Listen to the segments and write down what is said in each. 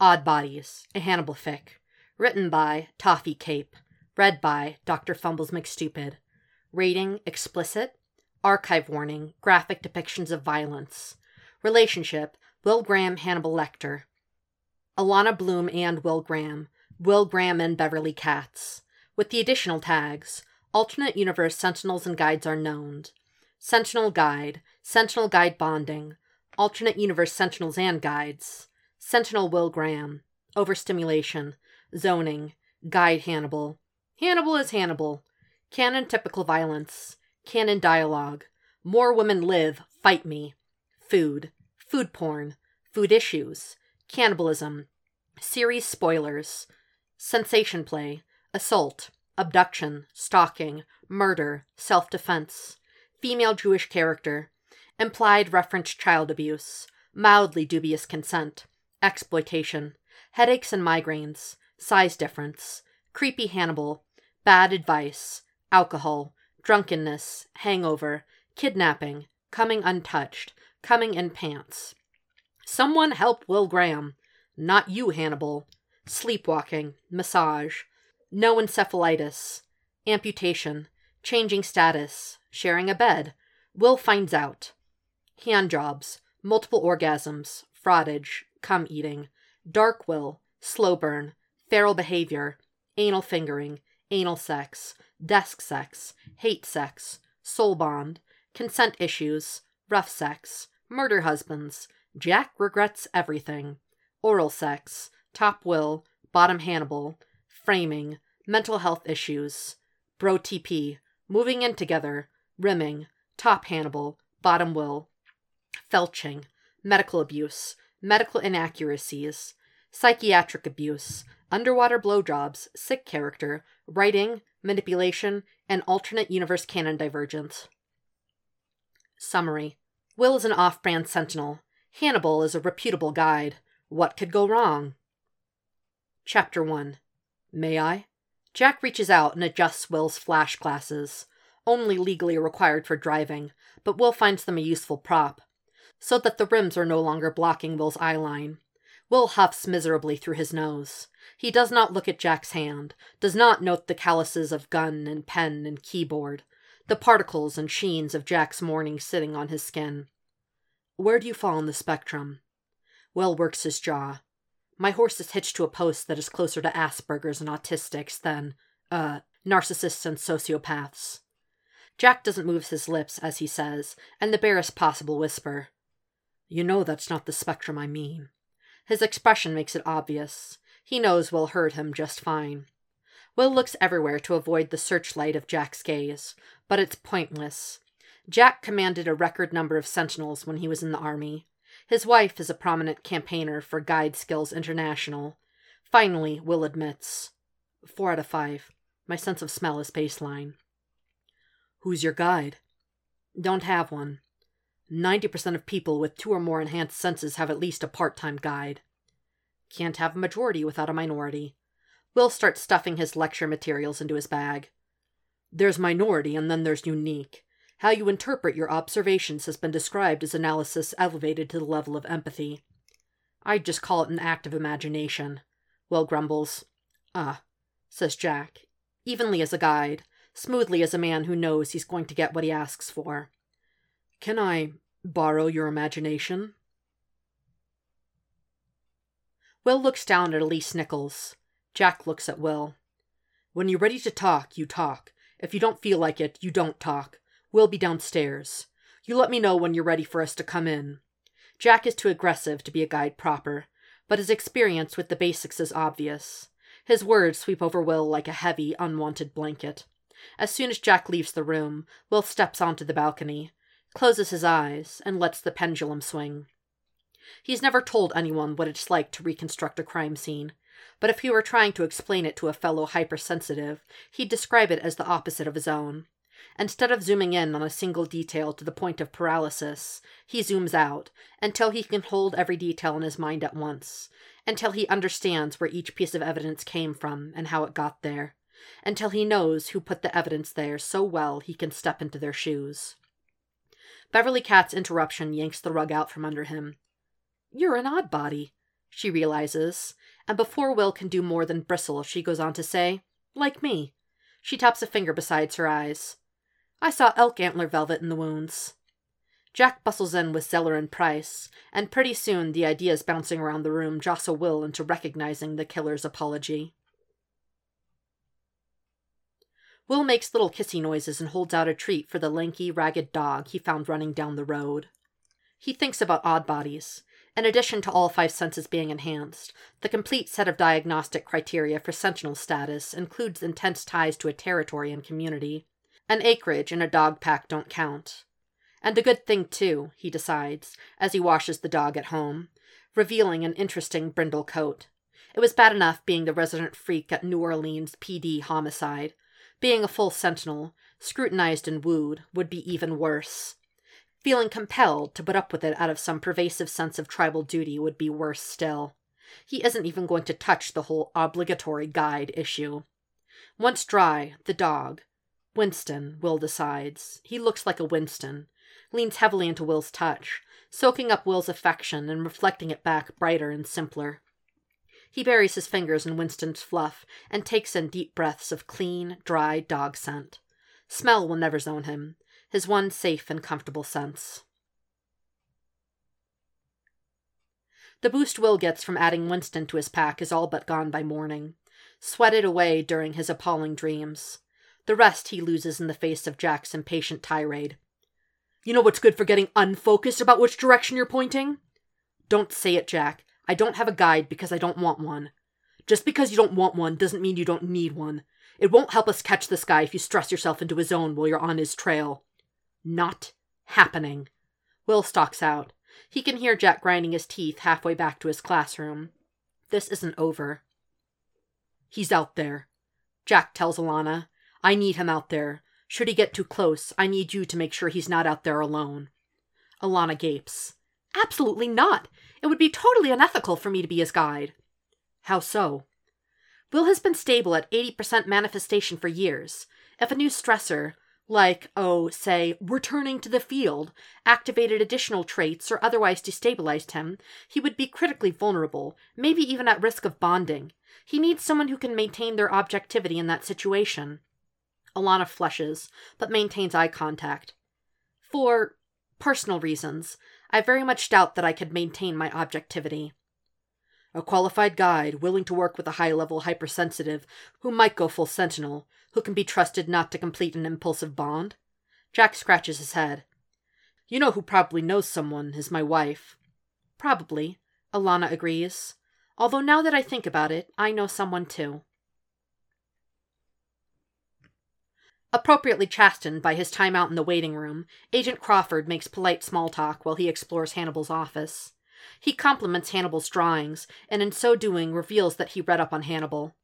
Odd Bodies, a Hannibal fic. Written by Toffee Cape. Read by Dr. Fumbles McStupid. Rating explicit. Archive warning graphic depictions of violence. Relationship Will Graham Hannibal Lecter. Alana Bloom and Will Graham. Will Graham and Beverly Katz. With the additional tags Alternate Universe Sentinels and Guides are known. Sentinel Guide. Sentinel Guide Bonding. Alternate Universe Sentinels and Guides. Sentinel Will Graham. Overstimulation. Zoning. Guide Hannibal. Hannibal is Hannibal. Canon typical violence. Canon dialogue. More women live. Fight me. Food. Food porn. Food issues. Cannibalism. Series spoilers. Sensation play. Assault. Abduction. Stalking. Murder. Self defense. Female Jewish character. Implied reference child abuse. Mildly dubious consent. Exploitation. Headaches and migraines. Size difference. Creepy Hannibal. Bad advice. Alcohol. Drunkenness. Hangover. Kidnapping. Coming untouched. Coming in pants. Someone help Will Graham. Not you, Hannibal. Sleepwalking. Massage. No encephalitis. Amputation. Changing status. Sharing a bed. Will finds out. Hand jobs. Multiple orgasms. Frottage. Cum eating. Dark will. Slow burn. Feral behavior. Anal fingering. Anal sex. Desk sex. Hate sex. Soul bond. Consent issues. Rough sex. Murder husbands. Jack regrets everything. Oral sex. Top will. Bottom Hannibal. Framing. Mental health issues. Bro TP. Moving in together. Rimming. Top Hannibal. Bottom will. Felching. Medical abuse. Medical inaccuracies. Psychiatric abuse. Underwater blowjobs. Sick character. Writing. Manipulation. And alternate universe canon divergence. Summary Will is an off brand sentinel. Hannibal is a reputable guide. What could go wrong? Chapter 1 May I? Jack reaches out and adjusts Will's flash glasses, only legally required for driving, but Will finds them a useful prop, so that the rims are no longer blocking Will's eye line. Will huffs miserably through his nose. He does not look at Jack's hand, does not note the calluses of gun and pen and keyboard, the particles and sheens of Jack's morning sitting on his skin. Where do you fall on the spectrum? Will works his jaw. My horse is hitched to a post that is closer to Asperger's and autistics than, uh, narcissists and sociopaths. Jack doesn't move his lips as he says, and the barest possible whisper. You know that's not the spectrum I mean. His expression makes it obvious. He knows Will heard him just fine. Will looks everywhere to avoid the searchlight of Jack's gaze, but it's pointless. Jack commanded a record number of sentinels when he was in the army. His wife is a prominent campaigner for Guide Skills International. Finally, Will admits. Four out of five. My sense of smell is baseline. Who's your guide? Don't have one. 90% of people with two or more enhanced senses have at least a part time guide. Can't have a majority without a minority. Will starts stuffing his lecture materials into his bag. There's minority and then there's unique. How you interpret your observations has been described as analysis elevated to the level of empathy. I'd just call it an act of imagination. Will grumbles. Ah, says Jack, evenly as a guide, smoothly as a man who knows he's going to get what he asks for. Can I borrow your imagination? Will looks down at Elise Nichols. Jack looks at Will. When you're ready to talk, you talk. If you don't feel like it, you don't talk. We'll be downstairs. You let me know when you're ready for us to come in. Jack is too aggressive to be a guide proper, but his experience with the basics is obvious. His words sweep over Will like a heavy, unwanted blanket. As soon as Jack leaves the room, Will steps onto the balcony, closes his eyes, and lets the pendulum swing. He's never told anyone what it's like to reconstruct a crime scene, but if he were trying to explain it to a fellow hypersensitive, he'd describe it as the opposite of his own. Instead of zooming in on a single detail to the point of paralysis, he zooms out until he can hold every detail in his mind at once, until he understands where each piece of evidence came from and how it got there, until he knows who put the evidence there so well he can step into their shoes. Beverly Katz's interruption yanks the rug out from under him. You're an odd body. she realizes, and before Will can do more than bristle, she goes on to say, like me. She taps a finger beside her eyes. I saw elk antler velvet in the wounds. Jack bustles in with Zeller and Price, and pretty soon the ideas bouncing around the room jostle Will into recognizing the killer's apology. Will makes little kissy noises and holds out a treat for the lanky, ragged dog he found running down the road. He thinks about odd bodies. In addition to all five senses being enhanced, the complete set of diagnostic criteria for sentinel status includes intense ties to a territory and community. An acreage and a dog pack don't count. And a good thing, too, he decides, as he washes the dog at home, revealing an interesting brindle coat. It was bad enough being the resident freak at New Orleans PD homicide. Being a full sentinel, scrutinized and wooed, would be even worse. Feeling compelled to put up with it out of some pervasive sense of tribal duty would be worse still. He isn't even going to touch the whole obligatory guide issue. Once dry, the dog, Winston, Will decides. He looks like a Winston, leans heavily into Will's touch, soaking up Will's affection and reflecting it back brighter and simpler. He buries his fingers in Winston's fluff and takes in deep breaths of clean, dry dog scent. Smell will never zone him, his one safe and comfortable sense. The boost Will gets from adding Winston to his pack is all but gone by morning, sweated away during his appalling dreams. The rest he loses in the face of Jack's impatient tirade. You know what's good for getting unfocused about which direction you're pointing? Don't say it, Jack. I don't have a guide because I don't want one. Just because you don't want one doesn't mean you don't need one. It won't help us catch this guy if you stress yourself into his own while you're on his trail. Not happening. Will stalks out. He can hear Jack grinding his teeth halfway back to his classroom. This isn't over. He's out there. Jack tells Alana. I need him out there. Should he get too close, I need you to make sure he's not out there alone. Alana gapes. Absolutely not. It would be totally unethical for me to be his guide. How so? Will has been stable at 80% manifestation for years. If a new stressor, like, oh, say, returning to the field, activated additional traits or otherwise destabilized him, he would be critically vulnerable, maybe even at risk of bonding. He needs someone who can maintain their objectivity in that situation. Alana flushes, but maintains eye contact. For personal reasons, I very much doubt that I could maintain my objectivity. A qualified guide, willing to work with a high level hypersensitive, who might go full sentinel, who can be trusted not to complete an impulsive bond? Jack scratches his head. You know who probably knows someone is my wife. Probably, Alana agrees. Although now that I think about it, I know someone too. Appropriately chastened by his time out in the waiting room, Agent Crawford makes polite small talk while he explores Hannibal's office. He compliments Hannibal's drawings, and in so doing reveals that he read up on Hannibal.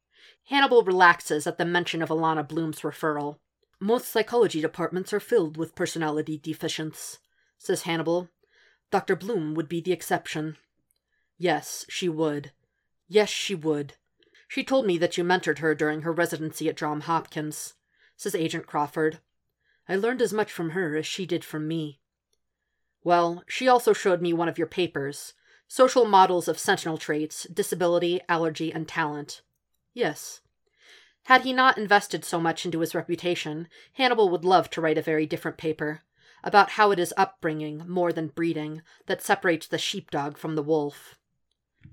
Hannibal relaxes at the mention of Alana Bloom's referral. Most psychology departments are filled with personality deficients, says Hannibal. Dr. Bloom would be the exception. Yes, she would. Yes, she would. She told me that you mentored her during her residency at Johns Hopkins says Agent Crawford. I learned as much from her as she did from me. Well, she also showed me one of your papers Social Models of Sentinel Traits, Disability, Allergy, and Talent. Yes. Had he not invested so much into his reputation, Hannibal would love to write a very different paper about how it is upbringing, more than breeding, that separates the sheepdog from the wolf.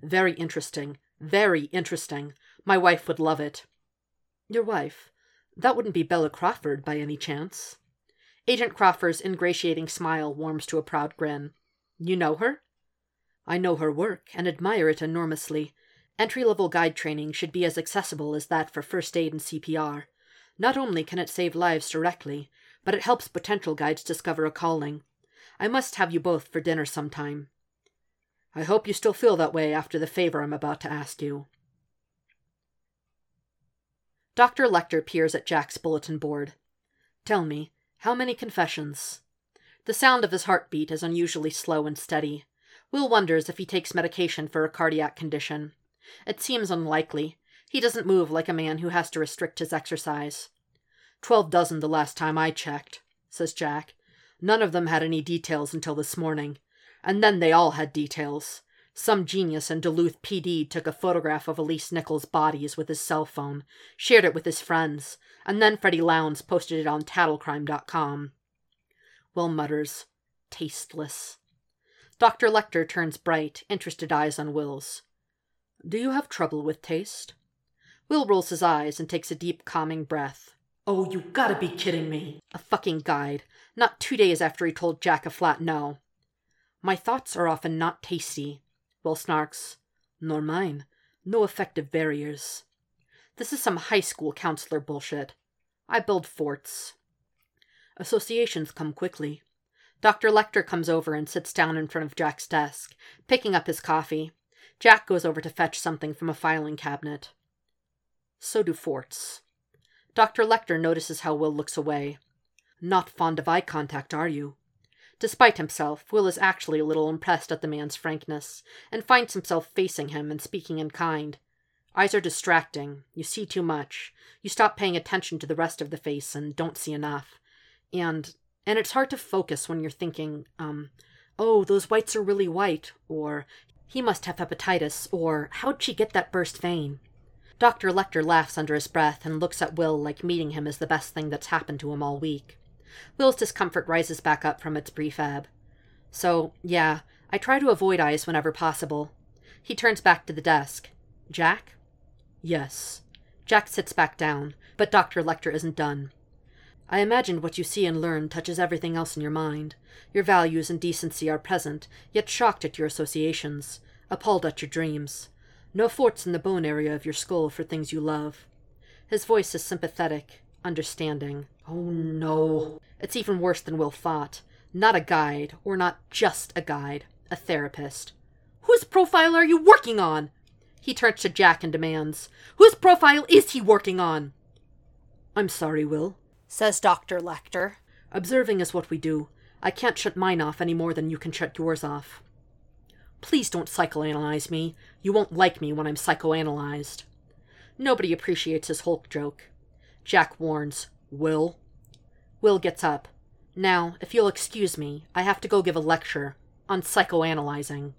Very interesting. Very interesting. My wife would love it. Your wife? That wouldn't be Bella Crawford by any chance. Agent Crawford's ingratiating smile warms to a proud grin. You know her? I know her work and admire it enormously. Entry level guide training should be as accessible as that for first aid and CPR. Not only can it save lives directly, but it helps potential guides discover a calling. I must have you both for dinner sometime. I hope you still feel that way after the favor I'm about to ask you. Dr. Lecter peers at Jack's bulletin board. Tell me, how many confessions? The sound of his heartbeat is unusually slow and steady. Will wonders if he takes medication for a cardiac condition. It seems unlikely. He doesn't move like a man who has to restrict his exercise. Twelve dozen the last time I checked, says Jack. None of them had any details until this morning. And then they all had details. Some genius in Duluth PD took a photograph of Elise Nichols' bodies with his cell phone, shared it with his friends, and then Freddie Lounds posted it on tattlecrime.com. Will mutters, tasteless. Dr. Lecter turns bright, interested eyes on Will's. Do you have trouble with taste? Will rolls his eyes and takes a deep, calming breath. Oh, you gotta be kidding me. A fucking guide, not two days after he told Jack a flat no. My thoughts are often not tasty. Will snarks. Nor mine. No effective barriers. This is some high school counselor bullshit. I build forts. Associations come quickly. Dr. Lecter comes over and sits down in front of Jack's desk, picking up his coffee. Jack goes over to fetch something from a filing cabinet. So do forts. Dr. Lecter notices how Will looks away. Not fond of eye contact, are you? Despite himself, Will is actually a little impressed at the man's frankness, and finds himself facing him and speaking in kind. Eyes are distracting. You see too much. You stop paying attention to the rest of the face and don't see enough. And and it's hard to focus when you're thinking, um, oh, those whites are really white, or he must have hepatitis, or how'd she get that burst vein? Dr. Lecter laughs under his breath and looks at Will like meeting him is the best thing that's happened to him all week. Will's discomfort rises back up from its brief ebb. So, yeah, I try to avoid eyes whenever possible. He turns back to the desk. Jack? Yes. Jack sits back down, but Dr. Lecter isn't done. I imagine what you see and learn touches everything else in your mind. Your values and decency are present, yet shocked at your associations, appalled at your dreams. No forts in the bone area of your skull for things you love. His voice is sympathetic, understanding. Oh no. It's even worse than Will thought. Not a guide, or not just a guide, a therapist. Whose profile are you working on? He turns to Jack and demands, Whose profile is he working on? I'm sorry, Will, says Dr. Lecter. Observing is what we do. I can't shut mine off any more than you can shut yours off. Please don't psychoanalyze me. You won't like me when I'm psychoanalyzed. Nobody appreciates his Hulk joke. Jack warns, Will? Will gets up. Now, if you'll excuse me, I have to go give a lecture on psychoanalyzing.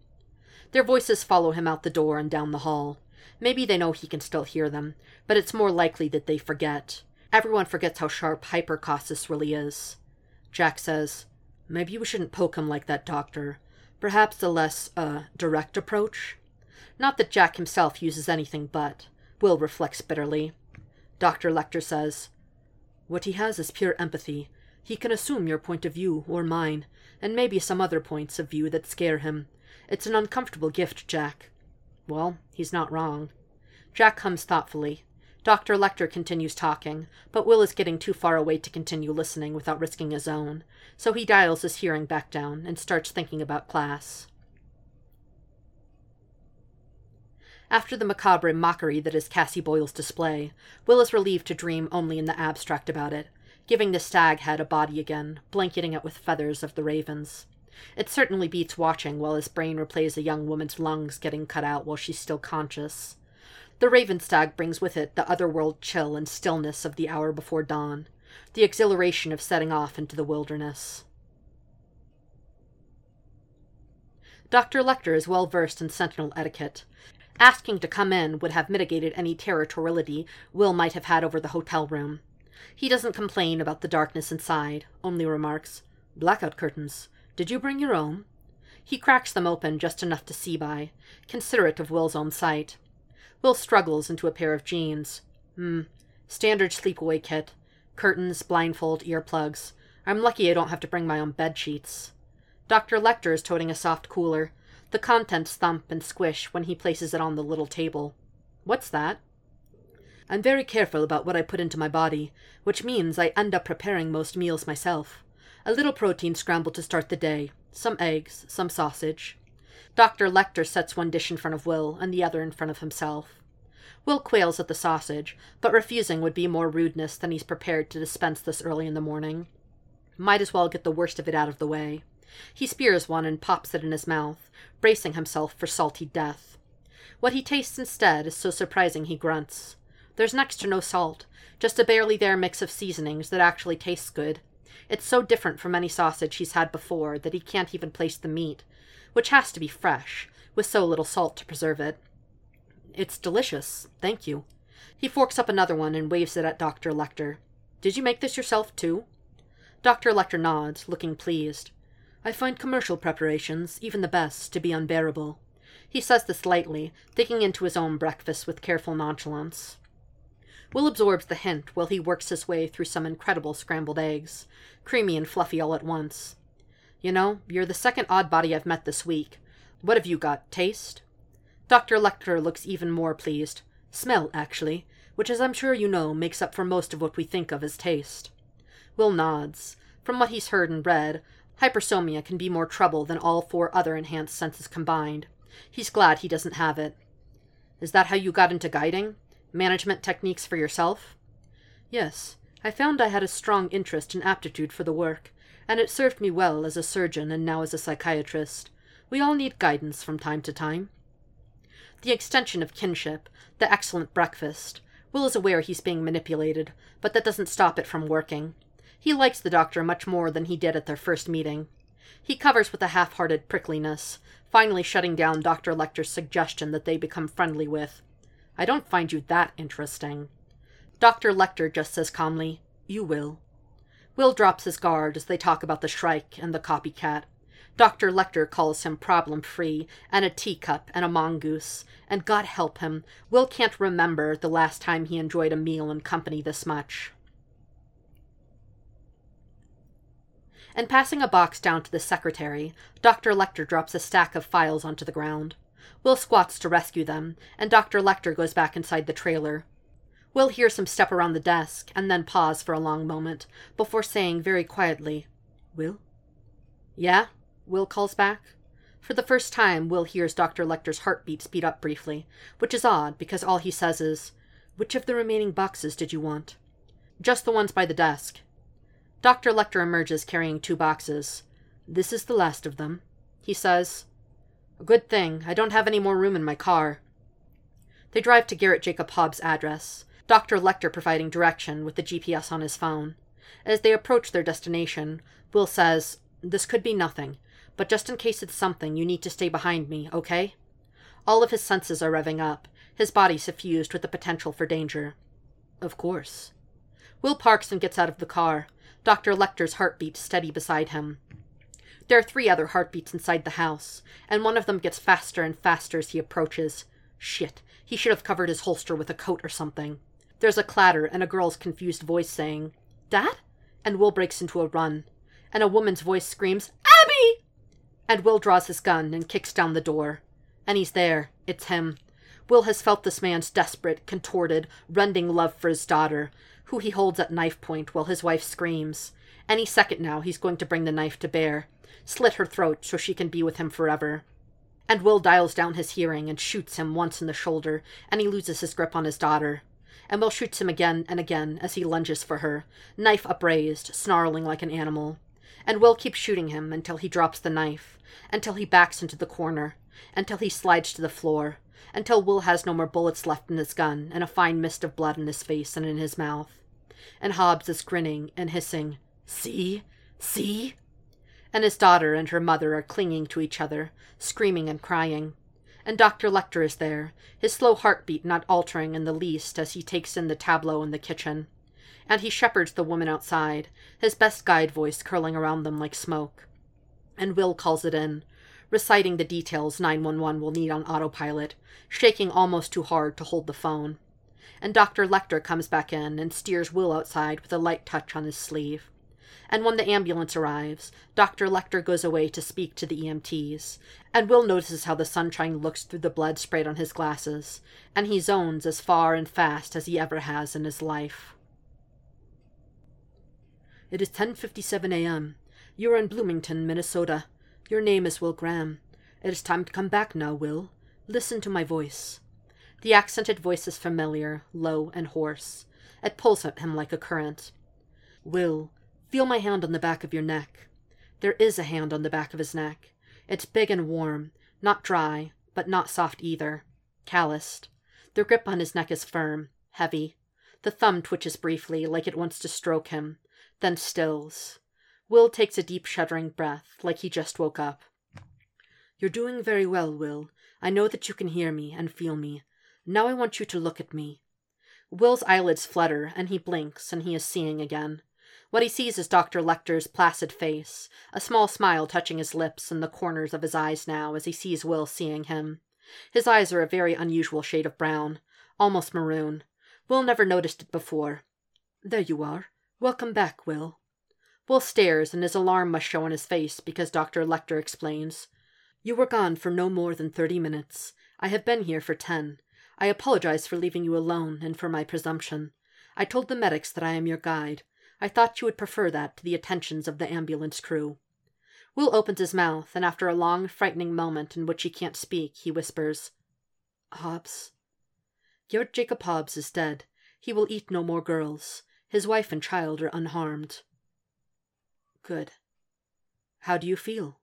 Their voices follow him out the door and down the hall. Maybe they know he can still hear them, but it's more likely that they forget. Everyone forgets how sharp hyperacusis really is. Jack says, Maybe we shouldn't poke him like that, Doctor. Perhaps a less, uh, direct approach? Not that Jack himself uses anything but. Will reflects bitterly. Dr. Lecter says, What he has is pure empathy. He can assume your point of view, or mine, and maybe some other points of view that scare him. It's an uncomfortable gift, Jack. Well, he's not wrong. Jack hums thoughtfully. Dr. Lecter continues talking, but Will is getting too far away to continue listening without risking his own, so he dials his hearing back down and starts thinking about class. After the macabre mockery that is Cassie Boyle's display, Will is relieved to dream only in the abstract about it, giving the stag head a body again, blanketing it with feathers of the ravens. It certainly beats watching while his brain replays a young woman's lungs getting cut out while she's still conscious. The raven stag brings with it the otherworld chill and stillness of the hour before dawn, the exhilaration of setting off into the wilderness. Dr. Lecter is well versed in sentinel etiquette. Asking to come in would have mitigated any territoriality Will might have had over the hotel room. He doesn't complain about the darkness inside, only remarks, Blackout curtains. Did you bring your own? He cracks them open just enough to see by, considerate of Will's own sight. Will struggles into a pair of jeans. Hmm. Standard sleepaway kit. Curtains, blindfold, earplugs. I'm lucky I don't have to bring my own bed sheets. Dr. Lecter is toting a soft cooler. The contents thump and squish when he places it on the little table. What's that? I'm very careful about what I put into my body, which means I end up preparing most meals myself. A little protein scramble to start the day, some eggs, some sausage. Dr. Lecter sets one dish in front of Will and the other in front of himself. Will quails at the sausage, but refusing would be more rudeness than he's prepared to dispense this early in the morning. Might as well get the worst of it out of the way. He spears one and pops it in his mouth, bracing himself for salty death. What he tastes instead is so surprising he grunts. There's next to no salt, just a barely there mix of seasonings that actually tastes good. It's so different from any sausage he's had before that he can't even place the meat, which has to be fresh, with so little salt to preserve it. It's delicious, thank you. He forks up another one and waves it at Dr. Lecter. Did you make this yourself, too? Dr. Lecter nods, looking pleased. I find commercial preparations, even the best, to be unbearable. He says this lightly, digging into his own breakfast with careful nonchalance. Will absorbs the hint while he works his way through some incredible scrambled eggs, creamy and fluffy all at once. You know, you're the second odd body I've met this week. What have you got? Taste? Dr. Lecter looks even more pleased. Smell, actually, which, as I'm sure you know, makes up for most of what we think of as taste. Will nods. From what he's heard and read, hyperosmia can be more trouble than all four other enhanced senses combined. He's glad he doesn't have it. Is that how you got into guiding? Management techniques for yourself? Yes. I found I had a strong interest and aptitude for the work, and it served me well as a surgeon and now as a psychiatrist. We all need guidance from time to time. The extension of kinship, the excellent breakfast. Will is aware he's being manipulated, but that doesn't stop it from working. He likes the doctor much more than he did at their first meeting. He covers with a half hearted prickliness, finally shutting down Dr. Lecter's suggestion that they become friendly with. I don't find you that interesting. Dr. Lecter just says calmly, You will. Will drops his guard as they talk about the Shrike and the copycat. Dr. Lecter calls him problem free, and a teacup, and a mongoose, and God help him, Will can't remember the last time he enjoyed a meal in company this much. And passing a box down to the secretary, Dr. Lecter drops a stack of files onto the ground. Will squats to rescue them, and Dr. Lecter goes back inside the trailer. Will hears him step around the desk, and then pause for a long moment, before saying very quietly, Will? Yeah? Will calls back. For the first time, Will hears Dr. Lecter's heartbeat speed up briefly, which is odd because all he says is, Which of the remaining boxes did you want? Just the ones by the desk. Dr. Lecter emerges carrying two boxes. This is the last of them, he says. A good thing. I don't have any more room in my car. They drive to Garrett Jacob Hobbs' address. Dr. Lecter providing direction with the GPS on his phone. As they approach their destination, Will says, This could be nothing, but just in case it's something, you need to stay behind me, okay? All of his senses are revving up, his body suffused with the potential for danger. Of course. Will parks and gets out of the car, Dr. Lecter's heartbeat steady beside him. There are three other heartbeats inside the house, and one of them gets faster and faster as he approaches. Shit, he should have covered his holster with a coat or something. There's a clatter and a girl's confused voice saying, Dad? And Will breaks into a run. And a woman's voice screams, Abby! And Will draws his gun and kicks down the door. And he's there. It's him. Will has felt this man's desperate, contorted, rending love for his daughter, who he holds at knife point while his wife screams. Any second now he's going to bring the knife to bear, slit her throat so she can be with him forever. And Will dials down his hearing and shoots him once in the shoulder, and he loses his grip on his daughter and Will shoots him again and again as he lunges for her, knife upraised, snarling like an animal. And Will keeps shooting him until he drops the knife, until he backs into the corner, until he slides to the floor, until Will has no more bullets left in his gun and a fine mist of blood in his face and in his mouth. And Hobbs is grinning and hissing, See? See? And his daughter and her mother are clinging to each other, screaming and crying and Dr. Lecter is there, his slow heartbeat not altering in the least as he takes in the tableau in the kitchen. And he shepherds the woman outside, his best guide voice curling around them like smoke. And Will calls it in, reciting the details 911 will need on autopilot, shaking almost too hard to hold the phone. And Dr. Lecter comes back in and steers Will outside with a light touch on his sleeve and when the ambulance arrives, Dr. Lecter goes away to speak to the EMTs, and Will notices how the sunshine looks through the blood sprayed on his glasses, and he zones as far and fast as he ever has in his life. It is 10:57 a.m. You are in Bloomington, Minnesota. Your name is Will Graham. It is time to come back now, Will. Listen to my voice. The accented voice is familiar, low and hoarse. It pulls at him like a current. Will, Feel my hand on the back of your neck. There is a hand on the back of his neck. It's big and warm, not dry, but not soft either. Calloused. The grip on his neck is firm, heavy. The thumb twitches briefly, like it wants to stroke him, then stills. Will takes a deep, shuddering breath, like he just woke up. You're doing very well, Will. I know that you can hear me and feel me. Now I want you to look at me. Will's eyelids flutter, and he blinks, and he is seeing again. What he sees is Dr. Lecter's placid face, a small smile touching his lips and the corners of his eyes now as he sees Will seeing him. His eyes are a very unusual shade of brown, almost maroon. Will never noticed it before. There you are. Welcome back, Will. Will stares, and his alarm must show on his face because Dr. Lecter explains. You were gone for no more than thirty minutes. I have been here for ten. I apologize for leaving you alone and for my presumption. I told the medics that I am your guide. I thought you would prefer that to the attentions of the ambulance crew. Will opens his mouth, and after a long, frightening moment in which he can't speak, he whispers, Hobbs. Garrett Jacob Hobbs is dead. He will eat no more girls. His wife and child are unharmed. Good. How do you feel?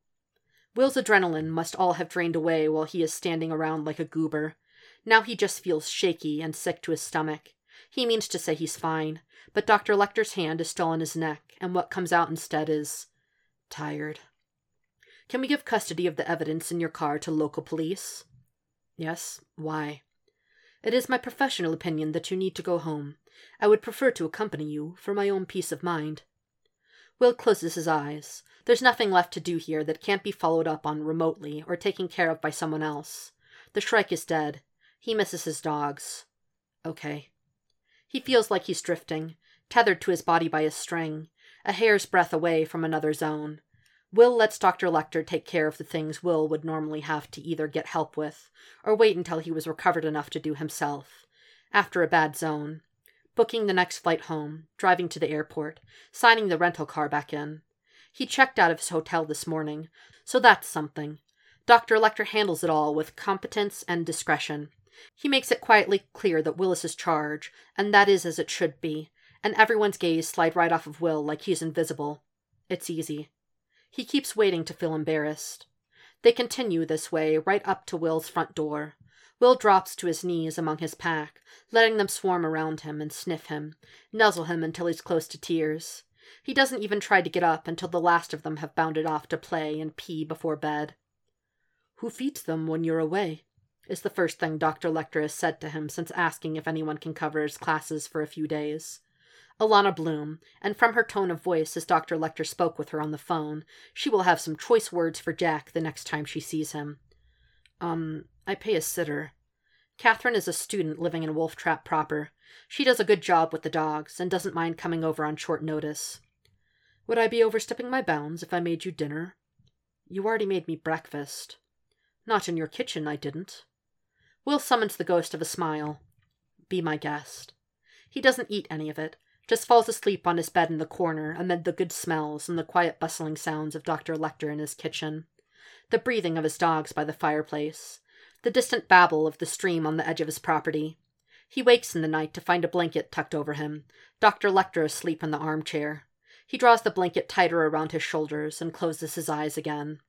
Will's adrenaline must all have drained away while he is standing around like a goober. Now he just feels shaky and sick to his stomach. He means to say he's fine, but Dr. Lecter's hand is still on his neck, and what comes out instead is tired. Can we give custody of the evidence in your car to local police? Yes. Why? It is my professional opinion that you need to go home. I would prefer to accompany you, for my own peace of mind. Will closes his eyes. There's nothing left to do here that can't be followed up on remotely or taken care of by someone else. The Shrike is dead. He misses his dogs. Okay. He feels like he's drifting, tethered to his body by a string, a hair's breadth away from another zone. Will lets Dr. Lecter take care of the things Will would normally have to either get help with or wait until he was recovered enough to do himself. After a bad zone, booking the next flight home, driving to the airport, signing the rental car back in. He checked out of his hotel this morning, so that's something. Dr. Lecter handles it all with competence and discretion. He makes it quietly clear that Willis is his charge, and that is as it should be, and everyone's gaze slide right off of Will like he's invisible. It's easy. He keeps waiting to feel embarrassed. They continue this way right up to Will's front door. Will drops to his knees among his pack, letting them swarm around him and sniff him, nuzzle him until he's close to tears. He doesn't even try to get up until the last of them have bounded off to play and pee before bed. Who feeds them when you're away? Is the first thing Dr. Lecter has said to him since asking if anyone can cover his classes for a few days. Alana Bloom, and from her tone of voice as Dr. Lecter spoke with her on the phone, she will have some choice words for Jack the next time she sees him. Um, I pay a sitter. Catherine is a student living in Wolf Trap proper. She does a good job with the dogs and doesn't mind coming over on short notice. Would I be overstepping my bounds if I made you dinner? You already made me breakfast. Not in your kitchen, I didn't. Will summons the ghost of a smile. Be my guest. He doesn't eat any of it, just falls asleep on his bed in the corner amid the good smells and the quiet bustling sounds of Dr. Lecter in his kitchen the breathing of his dogs by the fireplace, the distant babble of the stream on the edge of his property. He wakes in the night to find a blanket tucked over him, Dr. Lecter asleep in the armchair. He draws the blanket tighter around his shoulders and closes his eyes again.